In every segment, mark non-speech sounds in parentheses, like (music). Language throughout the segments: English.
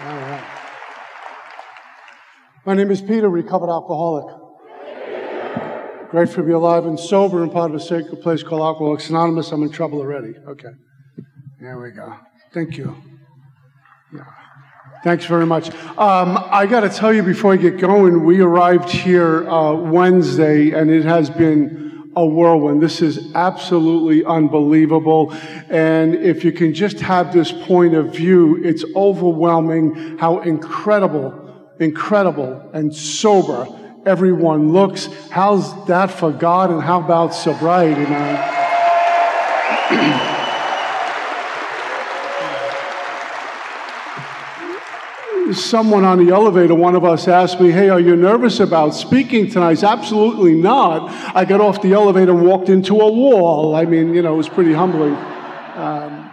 All right. My name is Peter, recovered alcoholic. Grateful to be alive and sober and part of a sacred place called Alcoholics Anonymous. I'm in trouble already. Okay. There we go. Thank you. Yeah. Thanks very much. Um, I got to tell you before I get going, we arrived here uh, Wednesday and it has been a whirlwind. This is absolutely unbelievable. And if you can just have this point of view, it's overwhelming how incredible, incredible and sober everyone looks. How's that for God? And how about sobriety, man? (clears throat) someone on the elevator, one of us asked me, Hey, are you nervous about speaking tonight? I said, Absolutely not. I got off the elevator and walked into a wall. I mean, you know, it was pretty humbling. Um,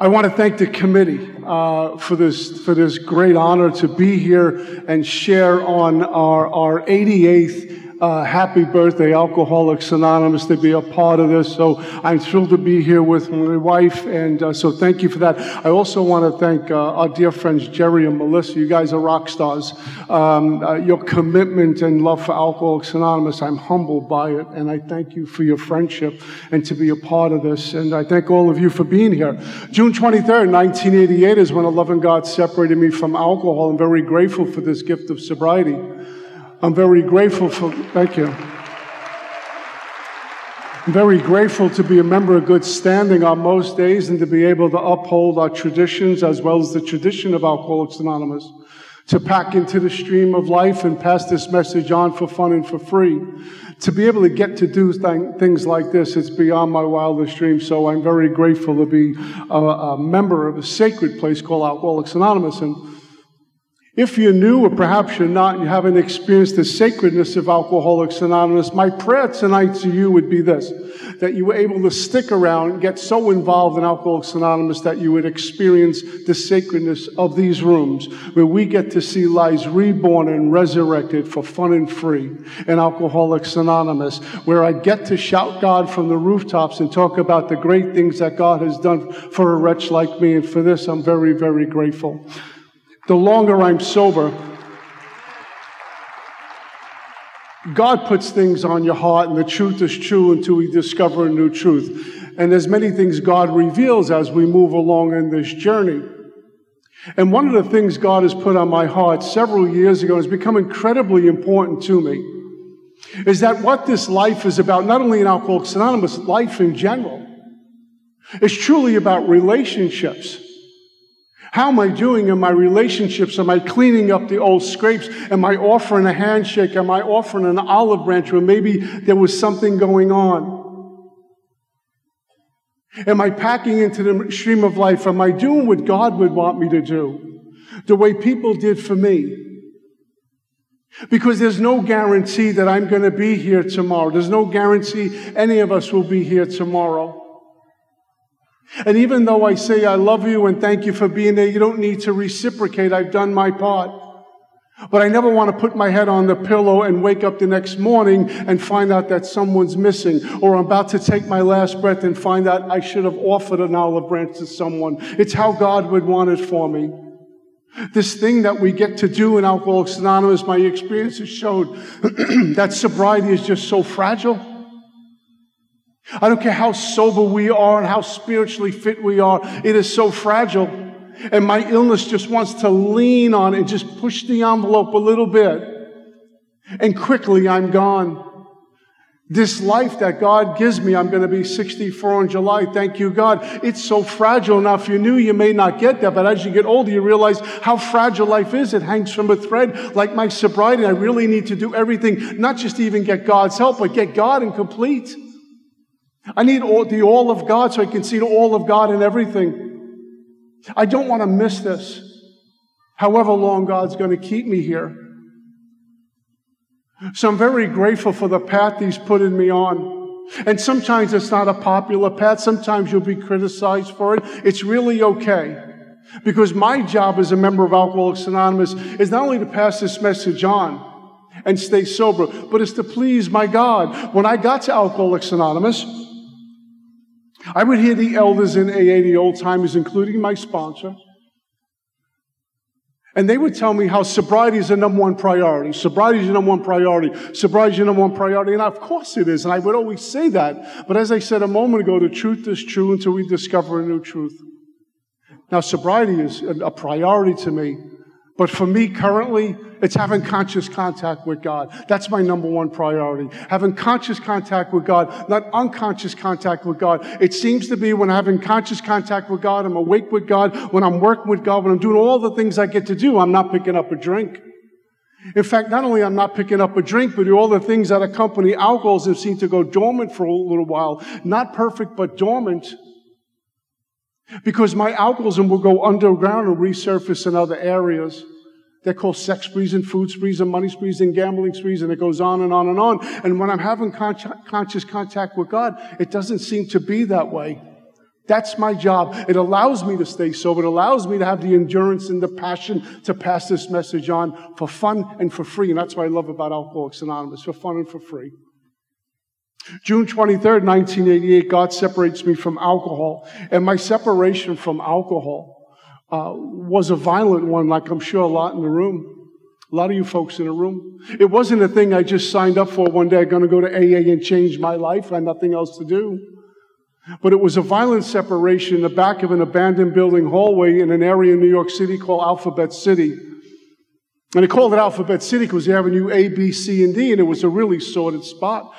I want to thank the committee uh, for this for this great honor to be here and share on our, our 88th uh, happy birthday, Alcoholics Anonymous, to be a part of this. So I'm thrilled to be here with my wife, and uh, so thank you for that. I also want to thank uh, our dear friends Jerry and Melissa. You guys are rock stars. Um, uh, your commitment and love for Alcoholics Anonymous, I'm humbled by it, and I thank you for your friendship and to be a part of this. And I thank all of you for being here. June 23rd, 1988 is when a loving God separated me from alcohol. I'm very grateful for this gift of sobriety. I'm very grateful for, thank you. I'm very grateful to be a member of good standing on most days and to be able to uphold our traditions as well as the tradition of Alcoholics Anonymous. To pack into the stream of life and pass this message on for fun and for free. To be able to get to do th- things like this, it's beyond my wildest dreams. So I'm very grateful to be a, a member of a sacred place called Alcoholics Anonymous. And if you're new, or perhaps you're not, and you haven't experienced the sacredness of Alcoholics Anonymous, my prayer tonight to you would be this that you were able to stick around, get so involved in Alcoholics Anonymous that you would experience the sacredness of these rooms where we get to see lives reborn and resurrected for fun and free in Alcoholics Anonymous, where I get to shout God from the rooftops and talk about the great things that God has done for a wretch like me. And for this, I'm very, very grateful the longer I'm sober, God puts things on your heart, and the truth is true until we discover a new truth. And there's many things God reveals as we move along in this journey. And one of the things God has put on my heart several years ago has become incredibly important to me is that what this life is about, not only in Alcoholics Anonymous, life in general, is truly about relationships. How am I doing in my relationships? Am I cleaning up the old scrapes? Am I offering a handshake? Am I offering an olive branch where maybe there was something going on? Am I packing into the stream of life? Am I doing what God would want me to do? The way people did for me? Because there's no guarantee that I'm going to be here tomorrow. There's no guarantee any of us will be here tomorrow. And even though I say I love you and thank you for being there, you don't need to reciprocate. I've done my part. But I never want to put my head on the pillow and wake up the next morning and find out that someone's missing. Or I'm about to take my last breath and find out I should have offered an olive branch to someone. It's how God would want it for me. This thing that we get to do in Alcoholics Anonymous, my experiences showed (clears throat) that sobriety is just so fragile. I don't care how sober we are and how spiritually fit we are, it is so fragile. And my illness just wants to lean on and just push the envelope a little bit. And quickly I'm gone. This life that God gives me, I'm going to be 64 in July. Thank you, God. It's so fragile. Now, if you knew, you may not get that, but as you get older, you realize how fragile life is. It hangs from a thread. Like my sobriety, I really need to do everything, not just even get God's help, but get God and complete. I need all, the all of God so I can see the all of God in everything. I don't want to miss this, however long God's going to keep me here. So I'm very grateful for the path He's putting me on. And sometimes it's not a popular path. Sometimes you'll be criticized for it. It's really okay. Because my job as a member of Alcoholics Anonymous is not only to pass this message on and stay sober, but it's to please my God. When I got to Alcoholics Anonymous, I would hear the elders in AA, the old timers, including my sponsor, And they would tell me how sobriety is the number one priority. Sobriety is the number one priority. Sobriety is the number one priority. And of course it is. And I would always say that. But as I said a moment ago, the truth is true until we discover a new truth. Now, sobriety is a priority to me. But for me currently, it's having conscious contact with God. That's my number one priority. Having conscious contact with God, not unconscious contact with God. It seems to be when I'm having conscious contact with God, I'm awake with God, when I'm working with God, when I'm doing all the things I get to do, I'm not picking up a drink. In fact, not only I'm not picking up a drink, but all the things that accompany alcoholism seem to go dormant for a little while. Not perfect, but dormant. Because my alcoholism will go underground and resurface in other areas. They're called sex sprees and food sprees and money sprees and gambling sprees, and it goes on and on and on. And when I'm having con- conscious contact with God, it doesn't seem to be that way. That's my job. It allows me to stay sober. It allows me to have the endurance and the passion to pass this message on for fun and for free. And that's what I love about Alcoholics Anonymous, for fun and for free. June 23rd, 1988, God separates me from alcohol. And my separation from alcohol uh, was a violent one, like I'm sure a lot in the room. A lot of you folks in the room. It wasn't a thing I just signed up for one day, I'm going to go to AA and change my life. I had nothing else to do. But it was a violent separation in the back of an abandoned building hallway in an area in New York City called Alphabet City. And they called it Alphabet City because they Avenue A, B, C, and D, and it was a really sordid spot.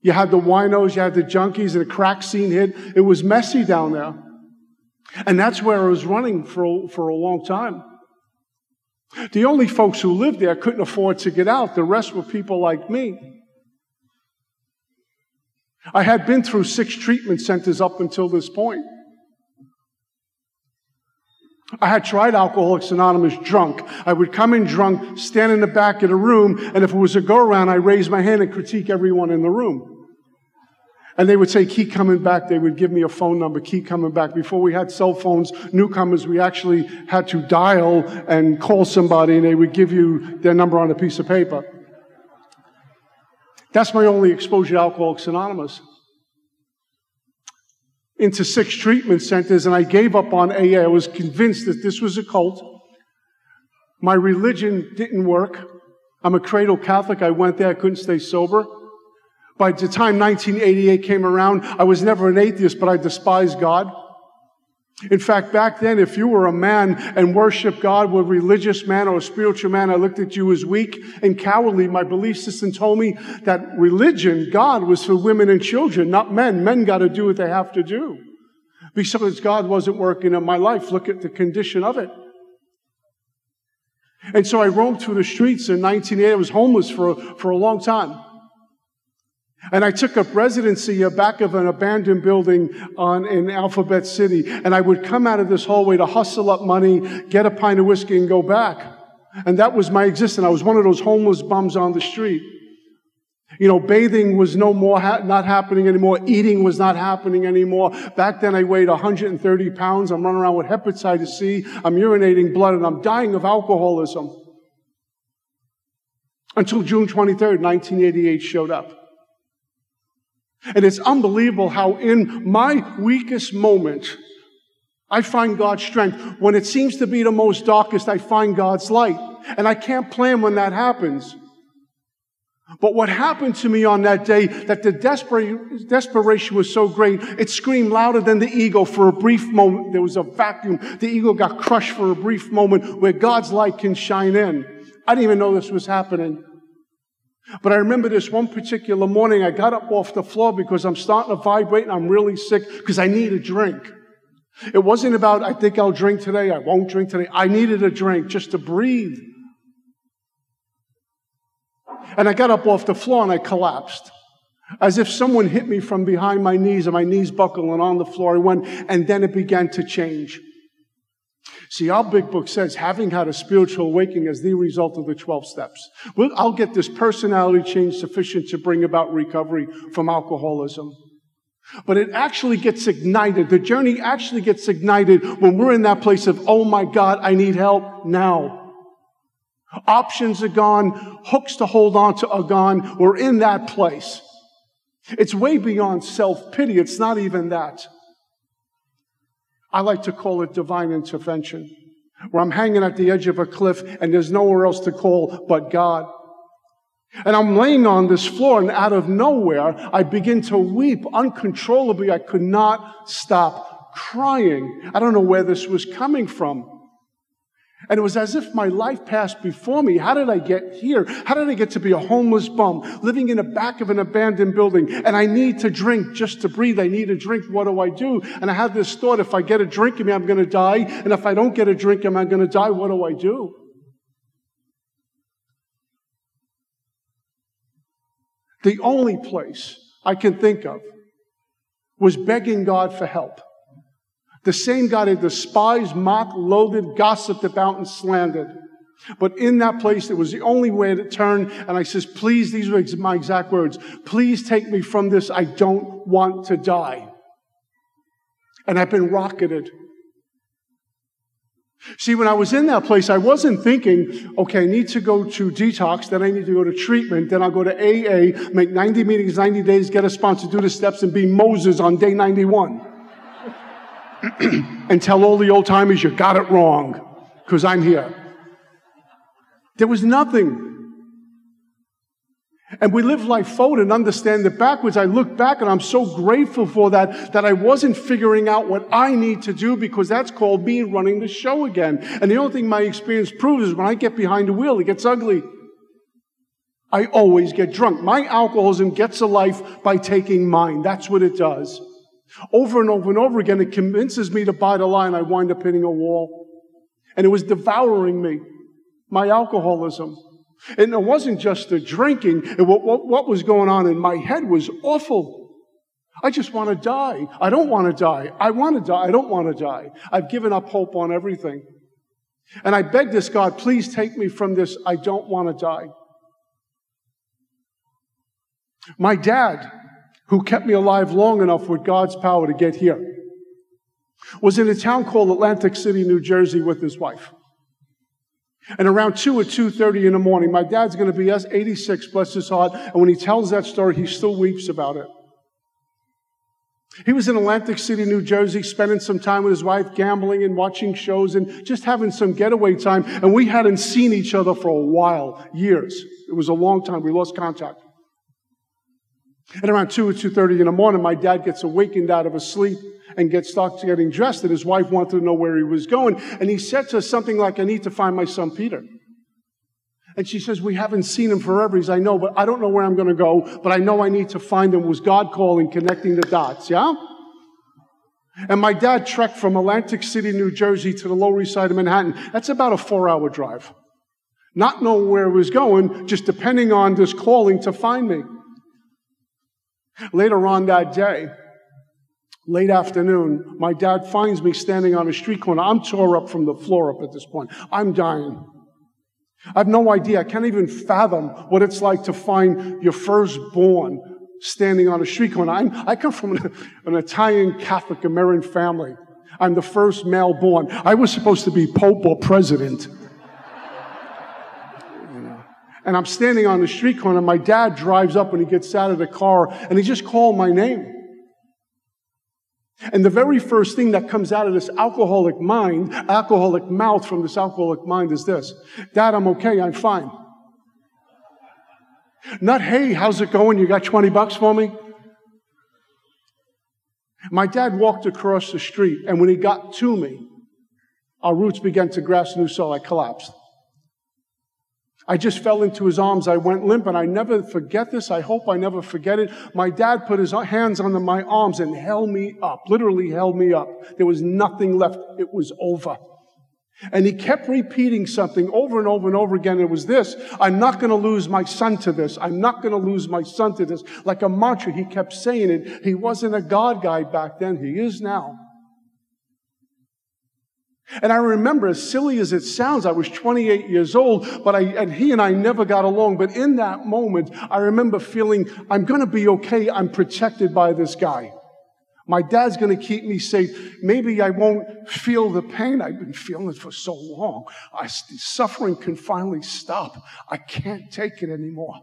You had the winos, you had the junkies, and the crack scene hit. It was messy down there. And that's where I was running for, for a long time. The only folks who lived there couldn't afford to get out. The rest were people like me. I had been through six treatment centers up until this point. I had tried Alcoholics Anonymous drunk. I would come in drunk, stand in the back of the room, and if it was a go around, I raise my hand and critique everyone in the room. And they would say, keep coming back. They would give me a phone number, keep coming back. Before we had cell phones, newcomers, we actually had to dial and call somebody, and they would give you their number on a piece of paper. That's my only exposure to Alcoholics Anonymous into six treatment centers and I gave up on AA. I was convinced that this was a cult. My religion didn't work. I'm a cradle Catholic. I went there. I couldn't stay sober. By the time 1988 came around, I was never an atheist, but I despised God. In fact, back then, if you were a man and worshiped God, were a religious man or a spiritual man, I looked at you as weak and cowardly. My belief system told me that religion, God, was for women and children, not men. Men got to do what they have to do. Because God wasn't working in my life, look at the condition of it. And so I roamed through the streets in 1980. I was homeless for, for a long time. And I took up residency back of an abandoned building on, in Alphabet City. And I would come out of this hallway to hustle up money, get a pint of whiskey, and go back. And that was my existence. I was one of those homeless bums on the street. You know, bathing was no more, ha- not happening anymore. Eating was not happening anymore. Back then I weighed 130 pounds. I'm running around with hepatitis C. I'm urinating blood and I'm dying of alcoholism. Until June 23rd, 1988 showed up. And it's unbelievable how in my weakest moment, I find God's strength. When it seems to be the most darkest, I find God's light. And I can't plan when that happens. But what happened to me on that day, that the desper- desperation was so great, it screamed louder than the ego for a brief moment. There was a vacuum. The ego got crushed for a brief moment where God's light can shine in. I didn't even know this was happening. But I remember this one particular morning, I got up off the floor because I'm starting to vibrate and I'm really sick because I need a drink. It wasn't about, I think I'll drink today, I won't drink today. I needed a drink just to breathe. And I got up off the floor and I collapsed. As if someone hit me from behind my knees and my knees buckled and on the floor I went, and then it began to change. See, our big book says having had a spiritual awakening as the result of the 12 steps. Well, I'll get this personality change sufficient to bring about recovery from alcoholism. But it actually gets ignited. The journey actually gets ignited when we're in that place of, oh my God, I need help now. Options are gone. Hooks to hold on to are gone. We're in that place. It's way beyond self pity. It's not even that. I like to call it divine intervention. where I'm hanging at the edge of a cliff and there's nowhere else to call but God. And I'm laying on this floor and out of nowhere, I begin to weep uncontrollably. I could not stop crying. I don't know where this was coming from. And it was as if my life passed before me. How did I get here? How did I get to be a homeless bum living in the back of an abandoned building? And I need to drink just to breathe. I need a drink. What do I do? And I had this thought, if I get a drink in me, I'm going to die. And if I don't get a drink, am I going to die? What do I do? The only place I can think of was begging God for help. The same God I despised, mocked, loathed, gossiped about, and slandered. But in that place, it was the only way to turn. And I says, please, these were my exact words. Please take me from this. I don't want to die. And I've been rocketed. See, when I was in that place, I wasn't thinking, okay, I need to go to detox, then I need to go to treatment, then I'll go to AA, make 90 meetings, 90 days, get a sponsor, do the steps, and be Moses on day 91. (clears throat) and tell all the old timers you got it wrong because I'm here. There was nothing. And we live life forward and understand it backwards. I look back and I'm so grateful for that, that I wasn't figuring out what I need to do because that's called me running the show again. And the only thing my experience proves is when I get behind the wheel, it gets ugly. I always get drunk. My alcoholism gets a life by taking mine. That's what it does. Over and over and over again, it convinces me to buy the line. I wind up hitting a wall. And it was devouring me, my alcoholism. And it wasn't just the drinking. What, what, what was going on in my head was awful. I just want to die. I don't want to die. I want to die. I don't want to die. I've given up hope on everything. And I beg this God, please take me from this. I don't want to die. My dad who kept me alive long enough with God's power to get here, was in a town called Atlantic City, New Jersey with his wife. And around 2 or 2.30 in the morning, my dad's going to be 86, bless his heart, and when he tells that story, he still weeps about it. He was in Atlantic City, New Jersey, spending some time with his wife, gambling and watching shows and just having some getaway time. And we hadn't seen each other for a while, years. It was a long time. We lost contact. And around 2 or 2.30 in the morning, my dad gets awakened out of a sleep and gets starts getting dressed, and his wife wanted to know where he was going. And he said to her something like, I need to find my son Peter. And she says, We haven't seen him forever. He's, I know, but I don't know where I'm going to go, but I know I need to find him. Was God calling, connecting the dots, yeah? And my dad trekked from Atlantic City, New Jersey to the Lower East Side of Manhattan. That's about a four hour drive. Not knowing where he was going, just depending on this calling to find me. Later on that day, late afternoon, my dad finds me standing on a street corner. I'm tore up from the floor up at this point. I'm dying. I have no idea. I can't even fathom what it's like to find your firstborn standing on a street corner. I'm, i come from an, an Italian Catholic American family. I'm the first male born. I was supposed to be Pope or President. And I'm standing on the street corner. My dad drives up when he gets out of the car and he just called my name. And the very first thing that comes out of this alcoholic mind, alcoholic mouth from this alcoholic mind is this Dad, I'm okay. I'm fine. Not, hey, how's it going? You got 20 bucks for me? My dad walked across the street, and when he got to me, our roots began to grasp new soil. I collapsed. I just fell into his arms. I went limp and I never forget this. I hope I never forget it. My dad put his hands on my arms and held me up, literally held me up. There was nothing left. It was over. And he kept repeating something over and over and over again. It was this I'm not going to lose my son to this. I'm not going to lose my son to this. Like a mantra, he kept saying it. He wasn't a God guy back then. He is now. And I remember, as silly as it sounds, I was 28 years old, but I, and he and I never got along. But in that moment, I remember feeling, I'm going to be okay. I'm protected by this guy. My dad's going to keep me safe. Maybe I won't feel the pain. I've been feeling for so long. I, suffering can finally stop. I can't take it anymore.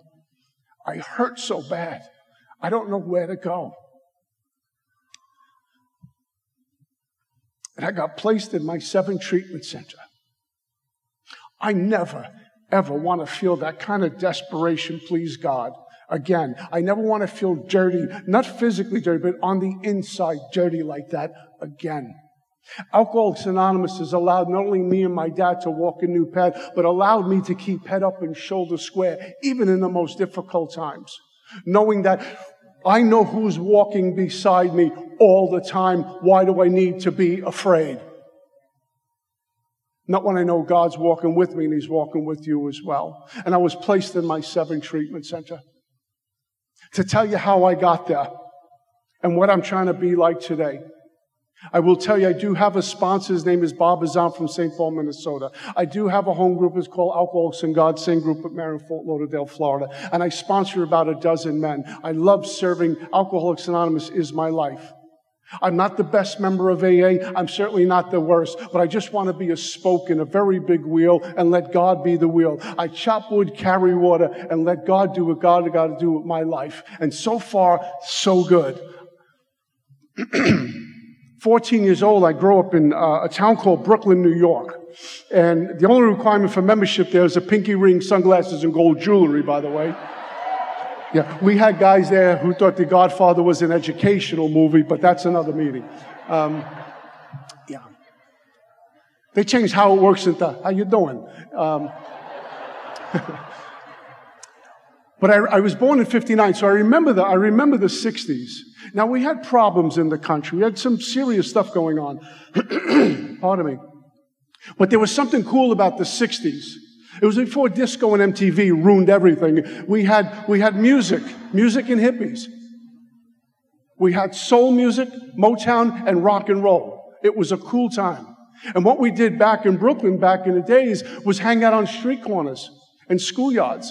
I hurt so bad. I don't know where to go. And I got placed in my seven treatment center. I never, ever want to feel that kind of desperation, please God. Again, I never want to feel dirty, not physically dirty, but on the inside dirty like that again. Alcoholics Anonymous has allowed not only me and my dad to walk a new path, but allowed me to keep head up and shoulder square, even in the most difficult times. Knowing that I know who's walking beside me all the time. Why do I need to be afraid? Not when I know God's walking with me and He's walking with you as well. And I was placed in my seven treatment center to tell you how I got there and what I'm trying to be like today. I will tell you, I do have a sponsor. His name is Bob Azam from St. Paul, Minnesota. I do have a home group. It's called Alcoholics and God, same group at Marion Fort Lauderdale, Florida. And I sponsor about a dozen men. I love serving. Alcoholics Anonymous is my life. I'm not the best member of AA. I'm certainly not the worst, but I just want to be a spoke in a very big wheel and let God be the wheel. I chop wood, carry water, and let God do what God got to do with my life. And so far, so good. (clears throat) 14 years old, I grew up in uh, a town called Brooklyn, New York. And the only requirement for membership there is a pinky ring, sunglasses, and gold jewelry, by the way. Yeah, we had guys there who thought The Godfather was an educational movie, but that's another meeting. Um, yeah. They changed how it works into how you doing. Um, (laughs) but I, I was born in 59, so I remember the, I remember the 60s. Now, we had problems in the country. We had some serious stuff going on. (clears throat) Pardon me. But there was something cool about the 60s. It was before disco and MTV ruined everything. We had, we had music, music and hippies. We had soul music, Motown, and rock and roll. It was a cool time. And what we did back in Brooklyn back in the days was hang out on street corners and schoolyards.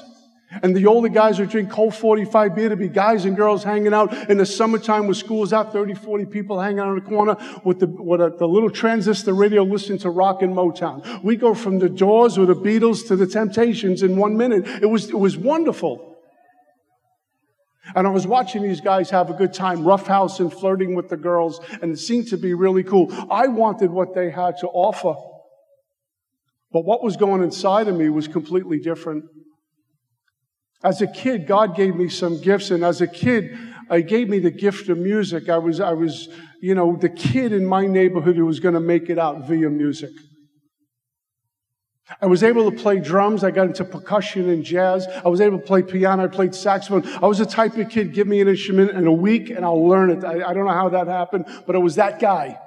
And the older guys would drink Colt 45 beer to be guys and girls hanging out in the summertime with schools out, 30, 40 people hanging out in the corner with the, with a, the little transistor radio listening to rock and Motown. We go from the Doors or the Beatles to the Temptations in one minute. It was, it was wonderful. And I was watching these guys have a good time, roughhouse and flirting with the girls, and it seemed to be really cool. I wanted what they had to offer. But what was going inside of me was completely different. As a kid, God gave me some gifts, and as a kid, He gave me the gift of music. I was, I was, you know, the kid in my neighborhood who was going to make it out via music. I was able to play drums. I got into percussion and jazz. I was able to play piano. I played saxophone. I was the type of kid, give me an instrument in a week and I'll learn it. I, I don't know how that happened, but I was that guy.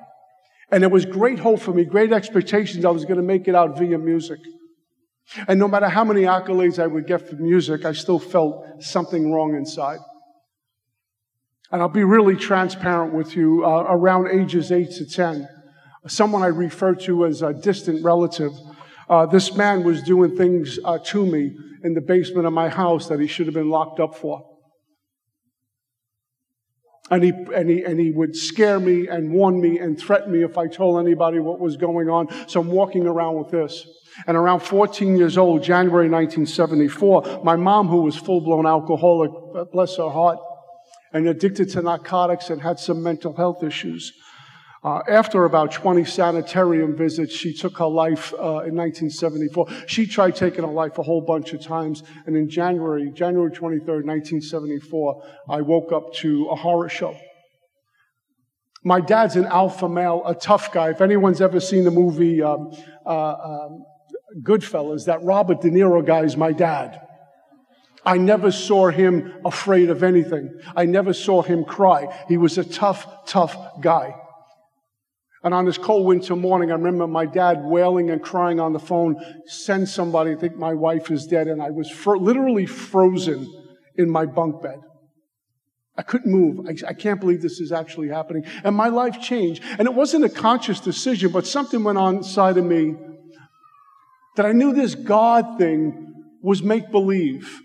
And it was great hope for me, great expectations I was going to make it out via music. And no matter how many accolades I would get for music, I still felt something wrong inside. And I'll be really transparent with you. Uh, around ages 8 to 10, someone I refer to as a distant relative, uh, this man was doing things uh, to me in the basement of my house that he should have been locked up for. And he, and, he, and he would scare me and warn me and threaten me if I told anybody what was going on. So I'm walking around with this. And around 14 years old, January 1974, my mom, who was full blown alcoholic, bless her heart, and addicted to narcotics and had some mental health issues. Uh, after about 20 sanitarium visits, she took her life uh, in 1974. She tried taking her life a whole bunch of times. And in January, January 23rd, 1974, I woke up to a horror show. My dad's an alpha male, a tough guy. If anyone's ever seen the movie um, uh, um, Goodfellas, that Robert De Niro guy is my dad. I never saw him afraid of anything. I never saw him cry. He was a tough, tough guy. And on this cold winter morning, I remember my dad wailing and crying on the phone, send somebody, I think my wife is dead. And I was fr- literally frozen in my bunk bed. I couldn't move. I, I, can't believe this is actually happening. And my life changed. And it wasn't a conscious decision, but something went on inside of me that I knew this God thing was make believe.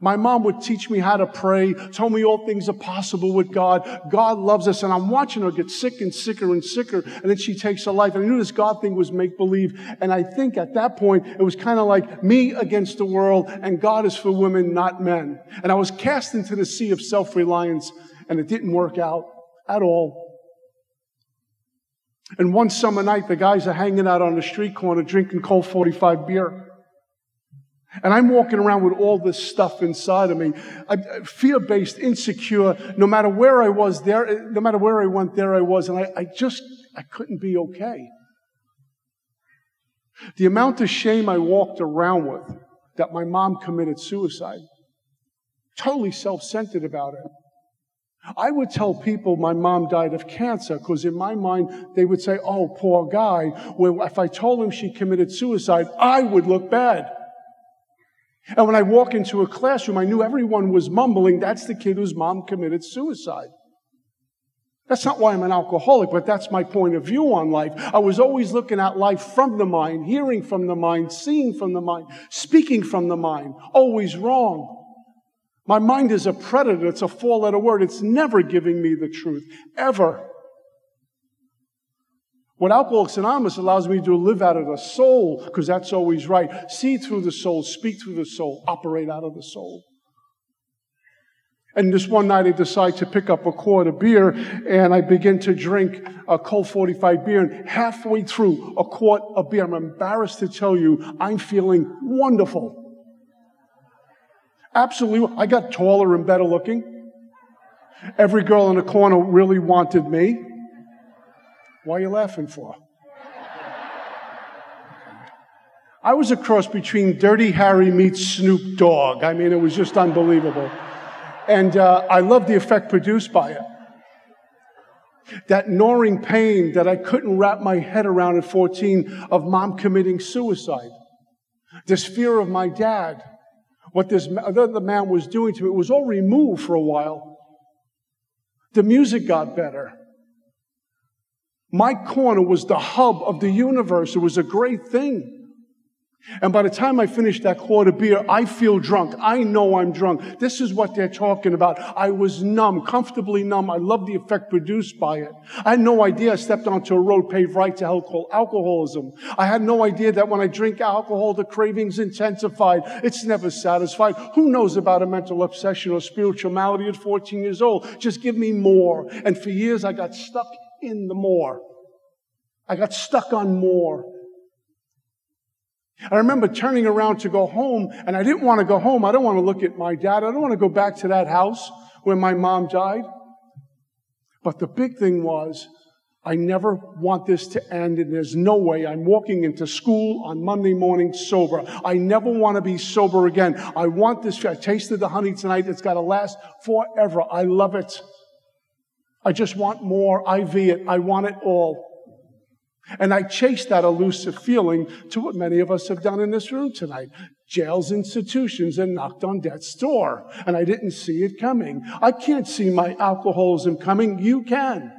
My mom would teach me how to pray, told me all things are possible with God. God loves us. And I'm watching her get sick and sicker and sicker. And then she takes her life. And I knew this God thing was make believe. And I think at that point, it was kind of like me against the world and God is for women, not men. And I was cast into the sea of self-reliance and it didn't work out at all. And one summer night, the guys are hanging out on the street corner drinking Colt 45 beer. And I'm walking around with all this stuff inside of me, fear based, insecure. No matter where I was, there, no matter where I went, there I was. And I, I just, I couldn't be okay. The amount of shame I walked around with that my mom committed suicide, totally self centered about it. I would tell people my mom died of cancer because in my mind they would say, oh, poor guy. Well, if I told him she committed suicide, I would look bad. And when I walk into a classroom, I knew everyone was mumbling, that's the kid whose mom committed suicide. That's not why I'm an alcoholic, but that's my point of view on life. I was always looking at life from the mind, hearing from the mind, seeing from the mind, speaking from the mind. Always wrong. My mind is a predator. It's a four letter word. It's never giving me the truth. Ever. What Alcoholics Anonymous allows me to live out of the soul, because that's always right. See through the soul, speak through the soul, operate out of the soul. And this one night I decide to pick up a quart of beer and I begin to drink a Colt 45 beer. And halfway through a quart of beer, I'm embarrassed to tell you, I'm feeling wonderful. Absolutely. I got taller and better looking. Every girl in the corner really wanted me. Why are you laughing for? I was a cross between Dirty Harry meets Snoop Dogg. I mean, it was just unbelievable. And uh, I love the effect produced by it. That gnawing pain that I couldn't wrap my head around at 14 of mom committing suicide. This fear of my dad. What this other man was doing to me. It was all removed for a while. The music got better. My corner was the hub of the universe. It was a great thing. And by the time I finish that quart of beer, I feel drunk. I know I'm drunk. This is what they're talking about. I was numb, comfortably numb. I love the effect produced by it. I had no idea I stepped onto a road paved right to alcohol, alcoholism. I had no idea that when I drink alcohol, the cravings intensified. It's never satisfied. Who knows about a mental obsession or spiritual malady at 14 years old? Just give me more. And for years, I got stuck in the more. I got stuck on more. I remember turning around to go home, and I didn't want to go home. I don't want to look at my dad. I don't want to go back to that house where my mom died. But the big thing was, I never want this to end, and there's no way I'm walking into school on Monday morning sober. I never want to be sober again. I want this. I tasted the honey tonight. It's got to last forever. I love it. I just want more. IV it. I want it all. And I chase that elusive feeling to what many of us have done in this room tonight. Jails, institutions, and knocked on death's door. And I didn't see it coming. I can't see my alcoholism coming. You can.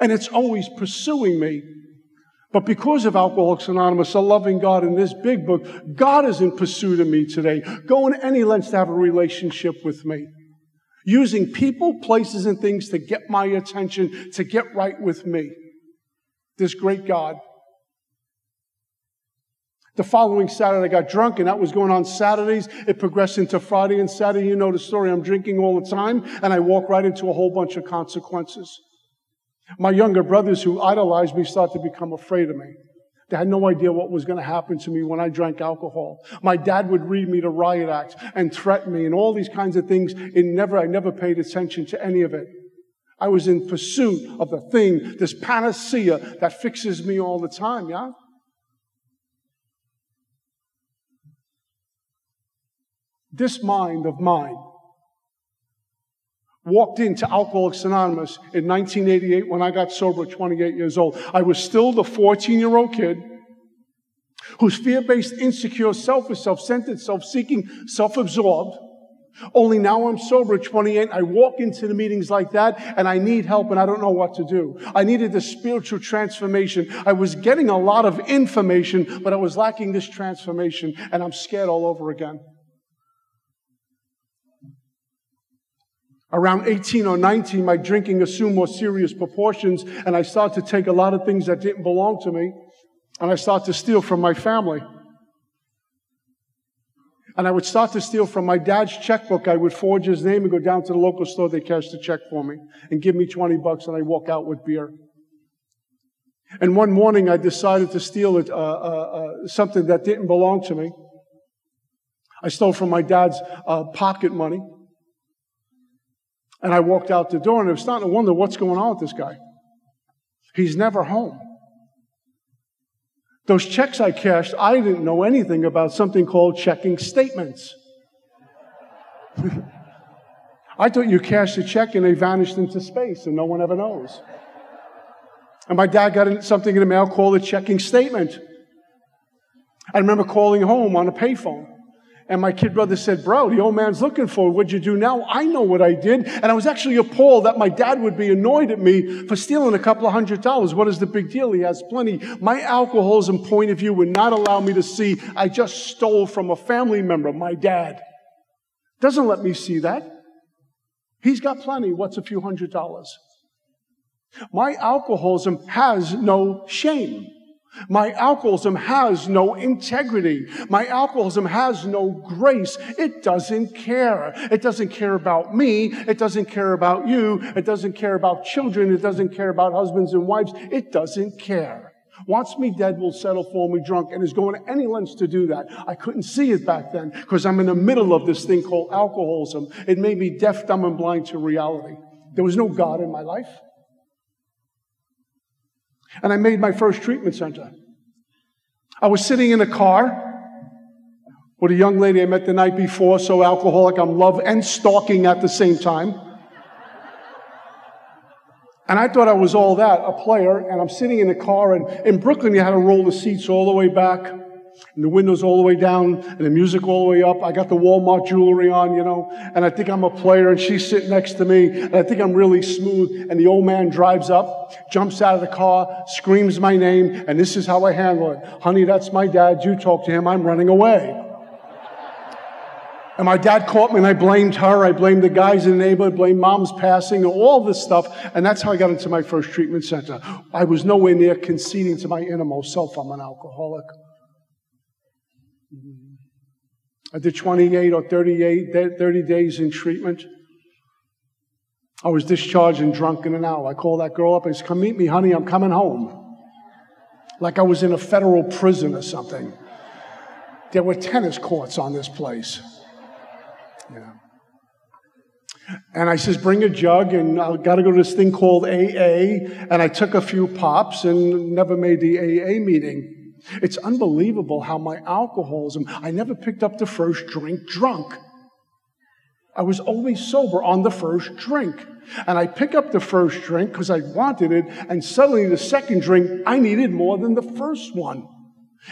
And it's always pursuing me. But because of Alcoholics Anonymous, a loving God in this big book, God is in pursuit of me today, going any lengths to have a relationship with me using people, places, and things to get my attention, to get right with me. This great God. The following Saturday, I got drunk, and that was going on Saturdays. It progressed into Friday and Saturday. You know the story. I'm drinking all the time, and I walk right into a whole bunch of consequences. My younger brothers who idolized me start to become afraid of me. They had no idea what was going to happen to me when I drank alcohol. My dad would read me the riot act and threaten me and all these kinds of things. It never, I never paid attention to any of it. I was in pursuit of the thing, this panacea that fixes me all the time, yeah? This mind of mine walked into Alcoholics Anonymous in 1988 when I got sober at 28 years old. I was still the 14 year old kid who's fear based, insecure, selfish, self centered, self seeking, self absorbed. Only now I'm sober at 28. I walk into the meetings like that and I need help and I don't know what to do. I needed the spiritual transformation. I was getting a lot of information, but I was lacking this transformation and I'm scared all over again. Around 18 or 19, my drinking assumed more serious proportions, and I started to take a lot of things that didn't belong to me, and I started to steal from my family. And I would start to steal from my dad's checkbook. I would forge his name and go down to the local store. They cash the check for me and give me 20 bucks, and I walk out with beer. And one morning I decided to steal it, uh, uh, uh, something that didn't belong to me. I stole from my dad's uh, pocket money. And I walked out the door and I was starting to wonder what's going on with this guy. He's never home. Those checks I cashed, I didn't know anything about something called checking statements. (laughs) I thought you cashed a check and they vanished into space and no one ever knows. And my dad got something in the mail called a checking statement. I remember calling home on a payphone. And my kid brother said, Bro, the old man's looking for What'd you do now? I know what I did. And I was actually appalled that my dad would be annoyed at me for stealing a couple of hundred dollars. What is the big deal? He has plenty. My alcoholism point of view would not allow me to see I just stole from a family member, my dad. Doesn't let me see that. He's got plenty. What's a few hundred dollars? My alcoholism has no shame. My alcoholism has no integrity. My alcoholism has no grace. It doesn't care. It doesn't care about me. It doesn't care about you. It doesn't care about children. It doesn't care about husbands and wives. It doesn't care. Wants me dead will settle for me drunk and is going to any lengths to do that. I couldn't see it back then because I'm in the middle of this thing called alcoholism. It made me deaf, dumb, and blind to reality. There was no God in my life. And I made my first treatment center. I was sitting in a car with a young lady I met the night before, so alcoholic, I'm love and stalking at the same time. And I thought I was all that, a player, and I'm sitting in a car, and in Brooklyn, you had to roll the seats all the way back and the windows all the way down and the music all the way up. I got the Walmart jewelry on, you know, and I think I'm a player and she's sitting next to me and I think I'm really smooth. And the old man drives up, jumps out of the car, screams my name, and this is how I handle it. Honey, that's my dad. You talk to him. I'm running away. And my dad caught me and I blamed her. I blamed the guys in the neighborhood, blamed mom's passing, all this stuff. And that's how I got into my first treatment center. I was nowhere near conceding to my innermost self I'm an alcoholic. Did 28 or 38, 30 days in treatment. I was discharged and drunk in an hour. I called that girl up and said, Come meet me, honey, I'm coming home. Like I was in a federal prison or something. There were tennis courts on this place. Yeah. And I says, bring a jug, and I got to go to this thing called AA. And I took a few pops and never made the AA meeting. It's unbelievable how my alcoholism, I never picked up the first drink drunk. I was always sober on the first drink. And I pick up the first drink because I wanted it, and suddenly the second drink, I needed more than the first one.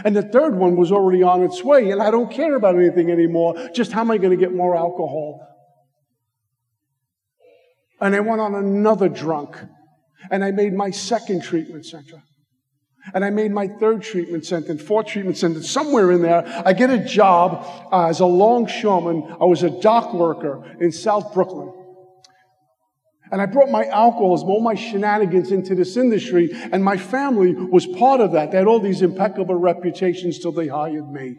And the third one was already on its way, and I don't care about anything anymore. Just how am I going to get more alcohol? And I went on another drunk, and I made my second treatment center. And I made my third treatment sentence, fourth treatment sentence, somewhere in there. I get a job uh, as a longshoreman. I was a dock worker in South Brooklyn. And I brought my alcoholism, all my shenanigans into this industry, and my family was part of that. They had all these impeccable reputations till they hired me.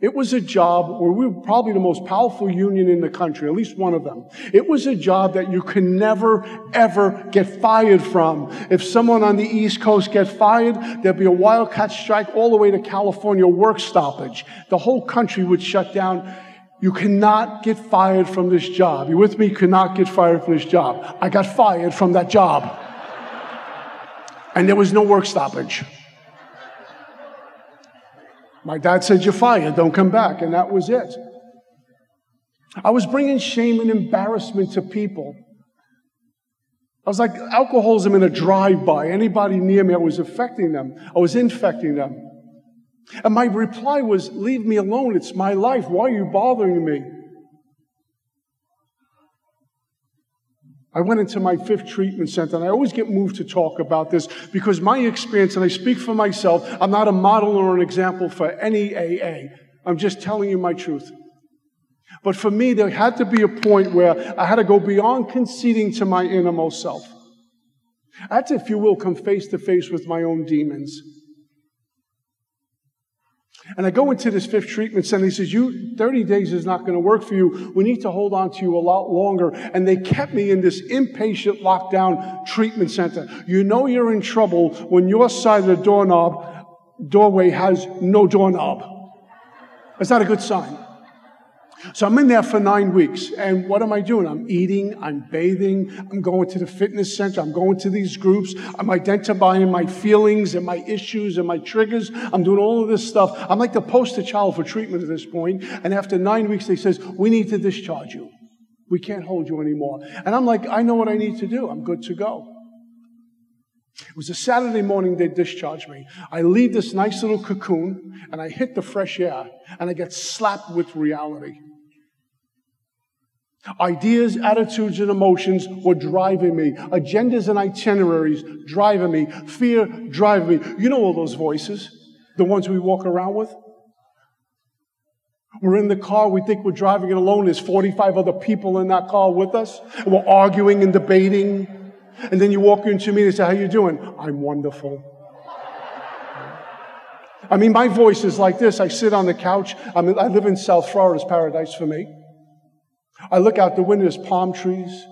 It was a job where we were probably the most powerful union in the country, at least one of them. It was a job that you can never, ever get fired from. If someone on the East Coast gets fired, there'd be a wildcat strike all the way to California, work stoppage. The whole country would shut down. You cannot get fired from this job. You with me? Cannot get fired from this job. I got fired from that job. And there was no work stoppage. My dad said, You're fired, don't come back. And that was it. I was bringing shame and embarrassment to people. I was like alcoholism in a drive by. Anybody near me, I was affecting them, I was infecting them. And my reply was, Leave me alone. It's my life. Why are you bothering me? I went into my fifth treatment center, and I always get moved to talk about this because my experience, and I speak for myself, I'm not a model or an example for any AA. I'm just telling you my truth. But for me, there had to be a point where I had to go beyond conceding to my innermost self. I had to, if you will, come face to face with my own demons. And I go into this fifth treatment center. He says, you, 30 days is not going to work for you. We need to hold on to you a lot longer. And they kept me in this inpatient lockdown treatment center. You know you're in trouble when your side of the doorknob, doorway has no doorknob. That's not a good sign. So I'm in there for nine weeks. And what am I doing? I'm eating, I'm bathing, I'm going to the fitness center, I'm going to these groups, I'm identifying my feelings and my issues and my triggers. I'm doing all of this stuff. I'm like the poster child for treatment at this point. And after nine weeks, they says, we need to discharge you. We can't hold you anymore. And I'm like, I know what I need to do. I'm good to go. It was a Saturday morning they discharged me. I leave this nice little cocoon and I hit the fresh air and I get slapped with reality. Ideas, attitudes, and emotions were driving me. Agendas and itineraries driving me. Fear driving me. You know all those voices, the ones we walk around with. We're in the car, we think we're driving it alone. There's 45 other people in that car with us. And we're arguing and debating. And then you walk into me and say, How you doing? I'm wonderful. I mean, my voice is like this. I sit on the couch. I, mean, I live in South Florida. It's paradise for me. I look out the window, there's palm trees.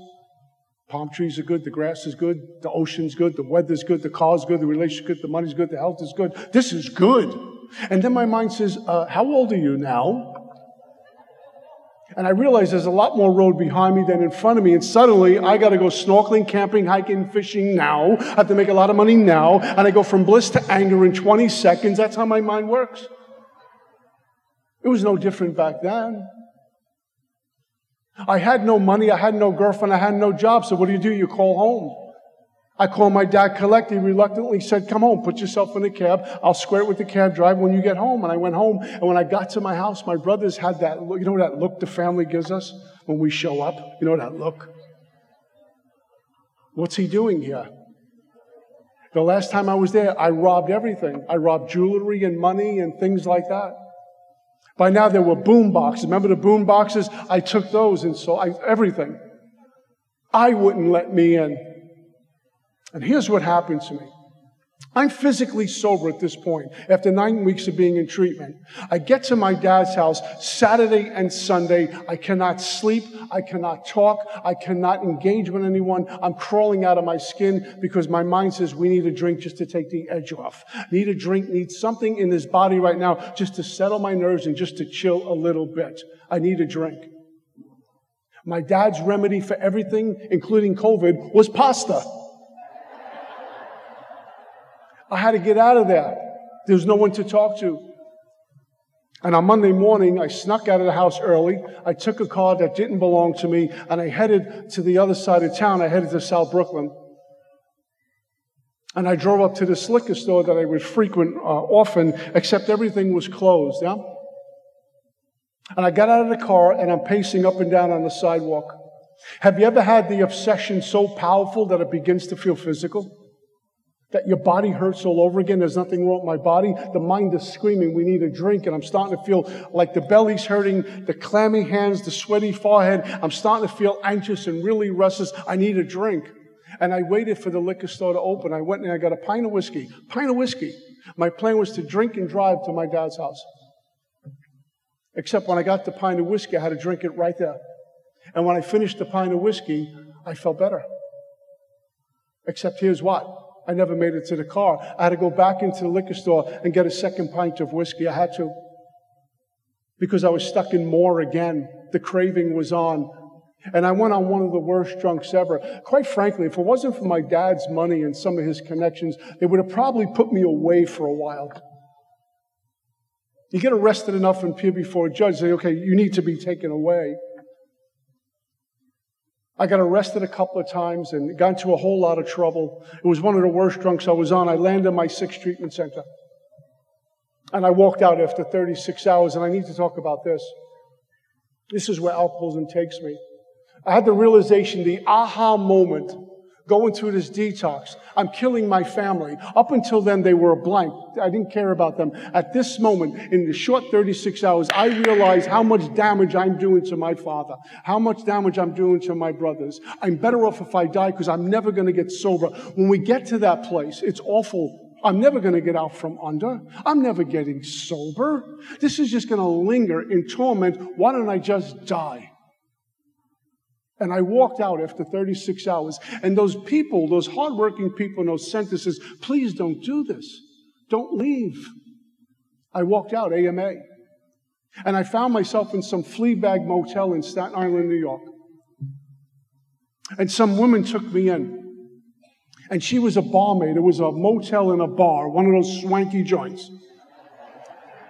Palm trees are good, the grass is good, the ocean's good, the weather's good, the car's good, the relationship's good, the money's good, the health is good. This is good. And then my mind says, uh, How old are you now? And I realize there's a lot more road behind me than in front of me. And suddenly I got to go snorkeling, camping, hiking, fishing now. I have to make a lot of money now. And I go from bliss to anger in 20 seconds. That's how my mind works. It was no different back then. I had no money, I had no girlfriend, I had no job. So what do you do? You call home. I called my dad collect. He reluctantly said, come home, put yourself in a cab. I'll square it with the cab driver when you get home. And I went home. And when I got to my house, my brothers had that look. You know that look the family gives us when we show up? You know that look? What's he doing here? The last time I was there, I robbed everything. I robbed jewelry and money and things like that. By now there were boom boxes. Remember the boom boxes? I took those and so I, everything. I wouldn't let me in. And here's what happened to me. I'm physically sober at this point after nine weeks of being in treatment. I get to my dad's house Saturday and Sunday. I cannot sleep. I cannot talk. I cannot engage with anyone. I'm crawling out of my skin because my mind says we need a drink just to take the edge off. Need a drink, need something in this body right now just to settle my nerves and just to chill a little bit. I need a drink. My dad's remedy for everything, including COVID, was pasta. I had to get out of there. There was no one to talk to. And on Monday morning, I snuck out of the house early. I took a car that didn't belong to me and I headed to the other side of town. I headed to South Brooklyn. And I drove up to this liquor store that I would frequent uh, often, except everything was closed. Yeah? And I got out of the car and I'm pacing up and down on the sidewalk. Have you ever had the obsession so powerful that it begins to feel physical? That your body hurts all over again. There's nothing wrong with my body. The mind is screaming, we need a drink. And I'm starting to feel like the belly's hurting, the clammy hands, the sweaty forehead. I'm starting to feel anxious and really restless. I need a drink. And I waited for the liquor store to open. I went and I got a pint of whiskey. Pint of whiskey. My plan was to drink and drive to my dad's house. Except when I got the pint of whiskey, I had to drink it right there. And when I finished the pint of whiskey, I felt better. Except here's what. I never made it to the car. I had to go back into the liquor store and get a second pint of whiskey. I had to. Because I was stuck in more again. The craving was on. And I went on one of the worst drunks ever. Quite frankly, if it wasn't for my dad's money and some of his connections, they would have probably put me away for a while. You get arrested enough and appear before a judge, say, okay, you need to be taken away. I got arrested a couple of times and got into a whole lot of trouble. It was one of the worst drunks I was on. I landed in my sixth treatment center. And I walked out after 36 hours, and I need to talk about this. This is where alcoholism takes me. I had the realization, the aha moment going through this detox. I'm killing my family. Up until then, they were a blank. I didn't care about them. At this moment, in the short 36 hours, I realize how much damage I'm doing to my father, how much damage I'm doing to my brothers. I'm better off if I die because I'm never going to get sober. When we get to that place, it's awful I'm never going to get out from under. I'm never getting sober. This is just going to linger in torment. Why don't I just die? And I walked out after 36 hours. And those people, those hardworking people in those sentences, please don't do this. Don't leave. I walked out, AMA. And I found myself in some flea bag motel in Staten Island, New York. And some woman took me in. And she was a barmaid. It was a motel and a bar, one of those swanky joints.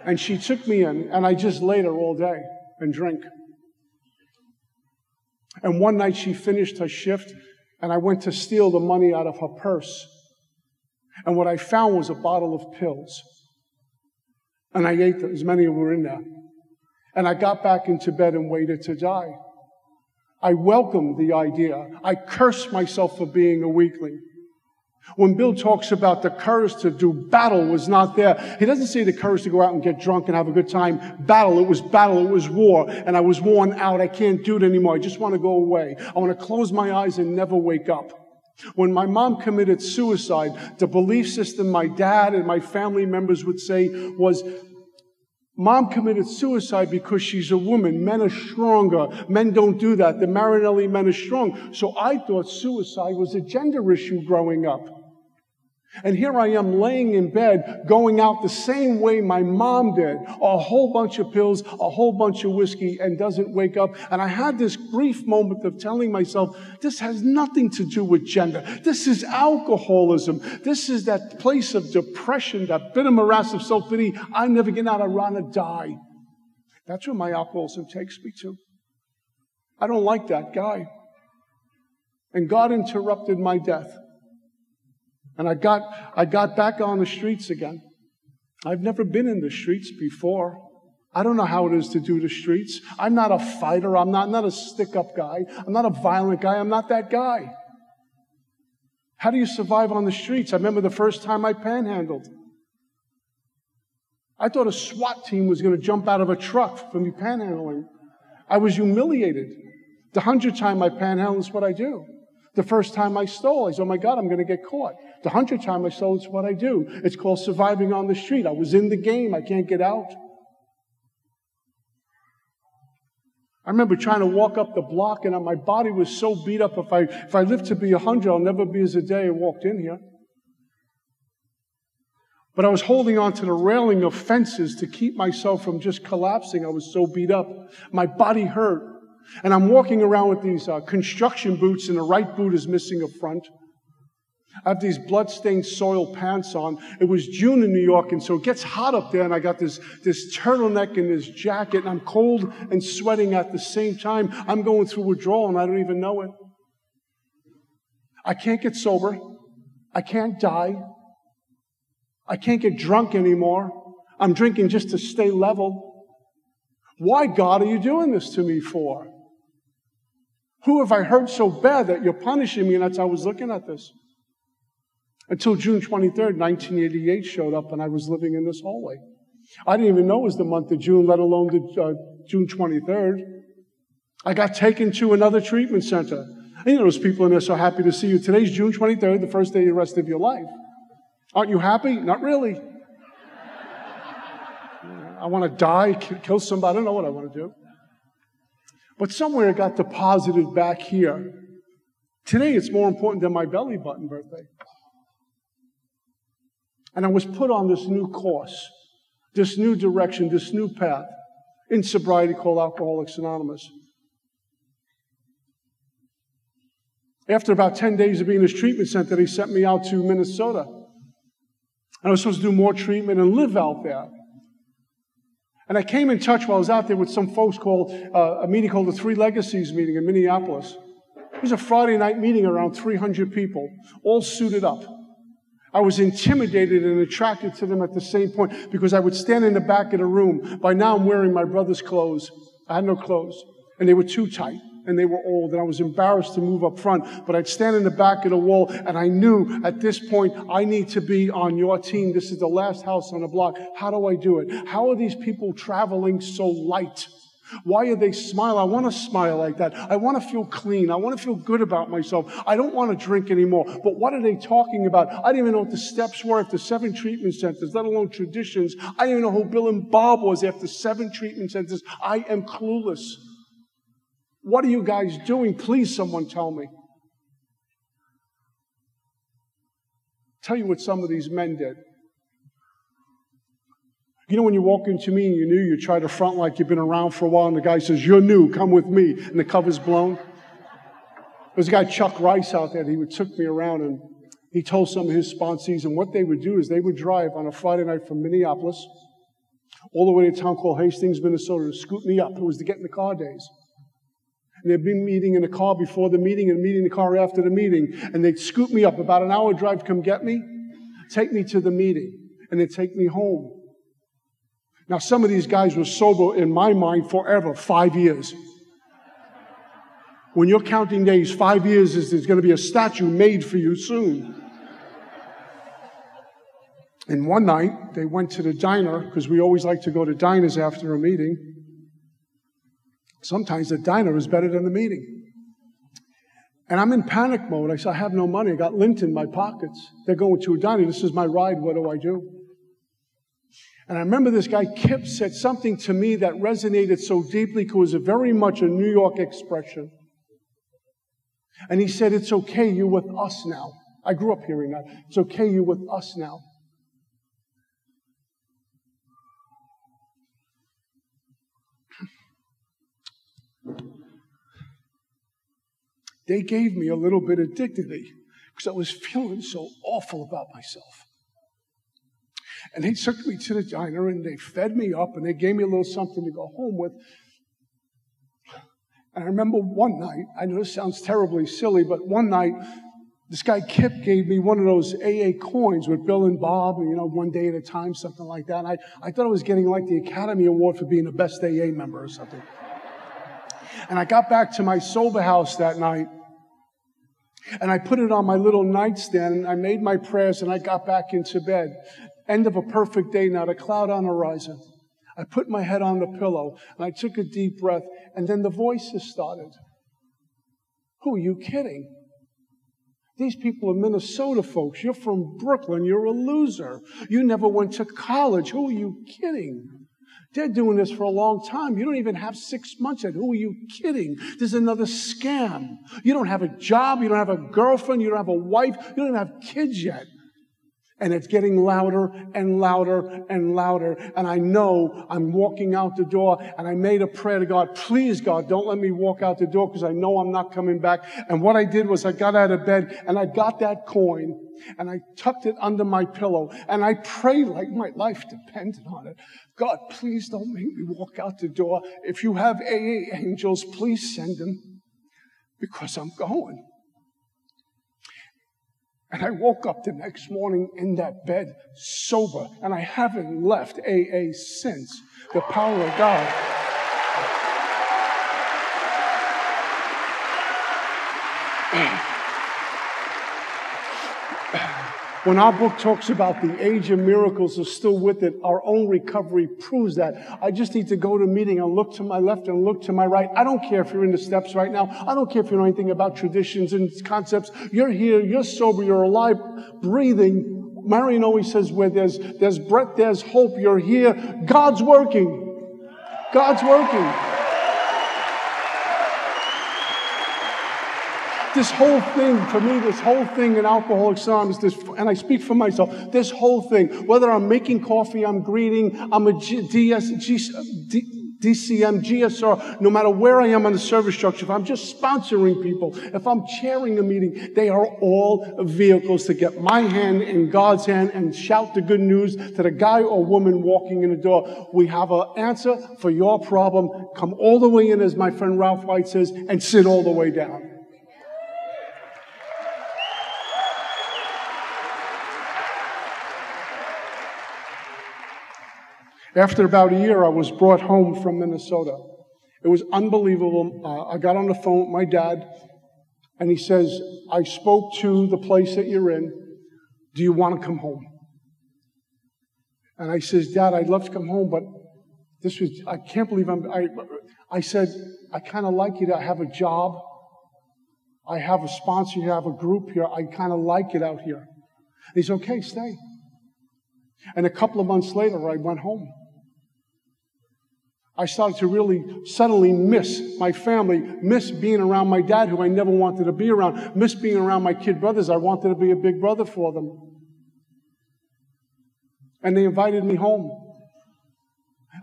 And she took me in, and I just laid her all day and drank. And one night she finished her shift, and I went to steal the money out of her purse. And what I found was a bottle of pills. And I ate them, as many as were in there. And I got back into bed and waited to die. I welcomed the idea. I cursed myself for being a weakling. When Bill talks about the courage to do battle was not there, he doesn't say the courage to go out and get drunk and have a good time. Battle, it was battle, it was war, and I was worn out. I can't do it anymore. I just want to go away. I want to close my eyes and never wake up. When my mom committed suicide, the belief system my dad and my family members would say was, Mom committed suicide because she's a woman. Men are stronger. Men don't do that. The Marinelli men are strong. So I thought suicide was a gender issue growing up. And here I am laying in bed, going out the same way my mom did. A whole bunch of pills, a whole bunch of whiskey, and doesn't wake up. And I had this brief moment of telling myself, this has nothing to do with gender. This is alcoholism. This is that place of depression, that bit bitter morass of self-pity. I never get out. I want to die. That's where my alcoholism takes me to. I don't like that guy. And God interrupted my death. And I got, I got back on the streets again. I've never been in the streets before. I don't know how it is to do the streets. I'm not a fighter. I'm not, not a stick up guy. I'm not a violent guy. I'm not that guy. How do you survive on the streets? I remember the first time I panhandled. I thought a SWAT team was going to jump out of a truck from me panhandling. I was humiliated. The hundredth time I panhandle is what I do. The first time I stole, I said, oh my God, I'm going to get caught. The hundredth time I stole, it's what I do. It's called surviving on the street. I was in the game. I can't get out. I remember trying to walk up the block and my body was so beat up. If I, if I live to be a hundred, I'll never be as a day I walked in here. But I was holding on to the railing of fences to keep myself from just collapsing. I was so beat up. My body hurt. And I'm walking around with these uh, construction boots, and the right boot is missing a front. I have these blood-stained soil pants on. It was June in New York, and so it gets hot up there, and I got this, this turtleneck and this jacket, and I'm cold and sweating at the same time. I'm going through withdrawal, and I don't even know it. I can't get sober. I can't die. I can't get drunk anymore. I'm drinking just to stay level. Why, God, are you doing this to me for? Who have I hurt so bad that you're punishing me? And that's how I was looking at this. Until June 23rd, 1988 showed up and I was living in this hallway. I didn't even know it was the month of June, let alone the, uh, June 23rd. I got taken to another treatment center. And you know, those people in there so happy to see you. Today's June 23rd, the first day of the rest of your life. Aren't you happy? Not really. (laughs) I want to die, kill somebody. I don't know what I want to do. But somewhere it got deposited back here. Today it's more important than my belly button birthday. And I was put on this new course, this new direction, this new path in sobriety called Alcoholics Anonymous. After about 10 days of being in this treatment center, he sent me out to Minnesota. And I was supposed to do more treatment and live out there. And I came in touch while I was out there with some folks called uh, a meeting called the Three Legacies meeting in Minneapolis. It was a Friday night meeting around 300 people, all suited up. I was intimidated and attracted to them at the same point because I would stand in the back of the room. By now, I'm wearing my brother's clothes. I had no clothes, and they were too tight and they were old, and I was embarrassed to move up front. But I'd stand in the back of the wall, and I knew at this point I need to be on your team. This is the last house on the block. How do I do it? How are these people traveling so light? Why are they smiling? I want to smile like that. I want to feel clean. I want to feel good about myself. I don't want to drink anymore. But what are they talking about? I didn't even know what the steps were after seven treatment centers, let alone traditions. I didn't even know who Bill and Bob was after seven treatment centers. I am clueless. What are you guys doing? Please, someone tell me. Tell you what some of these men did. You know, when you walk into me and you're new, you try to front like you've been around for a while, and the guy says, You're new, come with me, and the cover's blown. There's a guy, Chuck Rice, out there, he took me around and he told some of his sponsees, and what they would do is they would drive on a Friday night from Minneapolis all the way to a town called Hastings, Minnesota to scoop me up. It was to get in the car days. And They'd be meeting in the car before the meeting and meeting in the car after the meeting. And they'd scoop me up about an hour drive, come get me, take me to the meeting, and they'd take me home. Now, some of these guys were sober in my mind forever, five years. When you're counting days, five years is there's going to be a statue made for you soon. And one night, they went to the diner, because we always like to go to diners after a meeting. Sometimes the diner is better than the meeting. And I'm in panic mode. I said, I have no money. I got lint in my pockets. They're going to a diner. This is my ride. What do I do? And I remember this guy, Kip, said something to me that resonated so deeply because it was very much a New York expression. And he said, It's okay, you're with us now. I grew up hearing that. It's okay, you're with us now. They gave me a little bit of dignity because I was feeling so awful about myself. And they took me to the diner and they fed me up and they gave me a little something to go home with. And I remember one night, I know this sounds terribly silly, but one night, this guy Kip gave me one of those AA coins with Bill and Bob, you know, one day at a time, something like that. And I, I thought I was getting like the Academy Award for being the best AA member or something. And I got back to my sober house that night, and I put it on my little nightstand, and I made my prayers, and I got back into bed. End of a perfect day, not a cloud on the horizon. I put my head on the pillow and I took a deep breath, and then the voices started. Who are you kidding? These people are Minnesota folks. You're from Brooklyn. You're a loser. You never went to college. Who are you kidding? They're doing this for a long time. You don't even have six months yet. Who are you kidding? There's another scam. You don't have a job. You don't have a girlfriend. You don't have a wife. You don't even have kids yet. And it's getting louder and louder and louder. And I know I'm walking out the door and I made a prayer to God, please God, don't let me walk out the door because I know I'm not coming back. And what I did was I got out of bed and I got that coin and I tucked it under my pillow and I prayed like my life depended on it. God, please don't make me walk out the door. If you have AA angels, please send them because I'm going. And I woke up the next morning in that bed sober, and I haven't left AA since. The power of God. When our book talks about the age of miracles is still with it, our own recovery proves that. I just need to go to a meeting and look to my left and look to my right. I don't care if you're in the steps right now. I don't care if you know anything about traditions and concepts. You're here, you're sober, you're alive, breathing. Marion always says where there's, there's breath, there's hope. You're here. God's working. God's working. This whole thing, for me, this whole thing in Alcoholics Anonymous, this, and I speak for myself, this whole thing, whether I'm making coffee, I'm greeting, I'm a G, DS, G, D, DCM, GSR, no matter where I am on the service structure, if I'm just sponsoring people, if I'm chairing a meeting, they are all vehicles to get my hand in God's hand and shout the good news to the guy or woman walking in the door. We have an answer for your problem. Come all the way in, as my friend Ralph White says, and sit all the way down. After about a year, I was brought home from Minnesota. It was unbelievable. Uh, I got on the phone with my dad, and he says, I spoke to the place that you're in. Do you want to come home? And I says, Dad, I'd love to come home, but This was, I can't believe I'm, I, I said, I kind of like it. I have a job. I have a sponsor. I have a group here. I kind of like it out here. He said, okay, stay. And a couple of months later, I went home. I started to really suddenly miss my family, miss being around my dad, who I never wanted to be around, miss being around my kid brothers. I wanted to be a big brother for them. And they invited me home.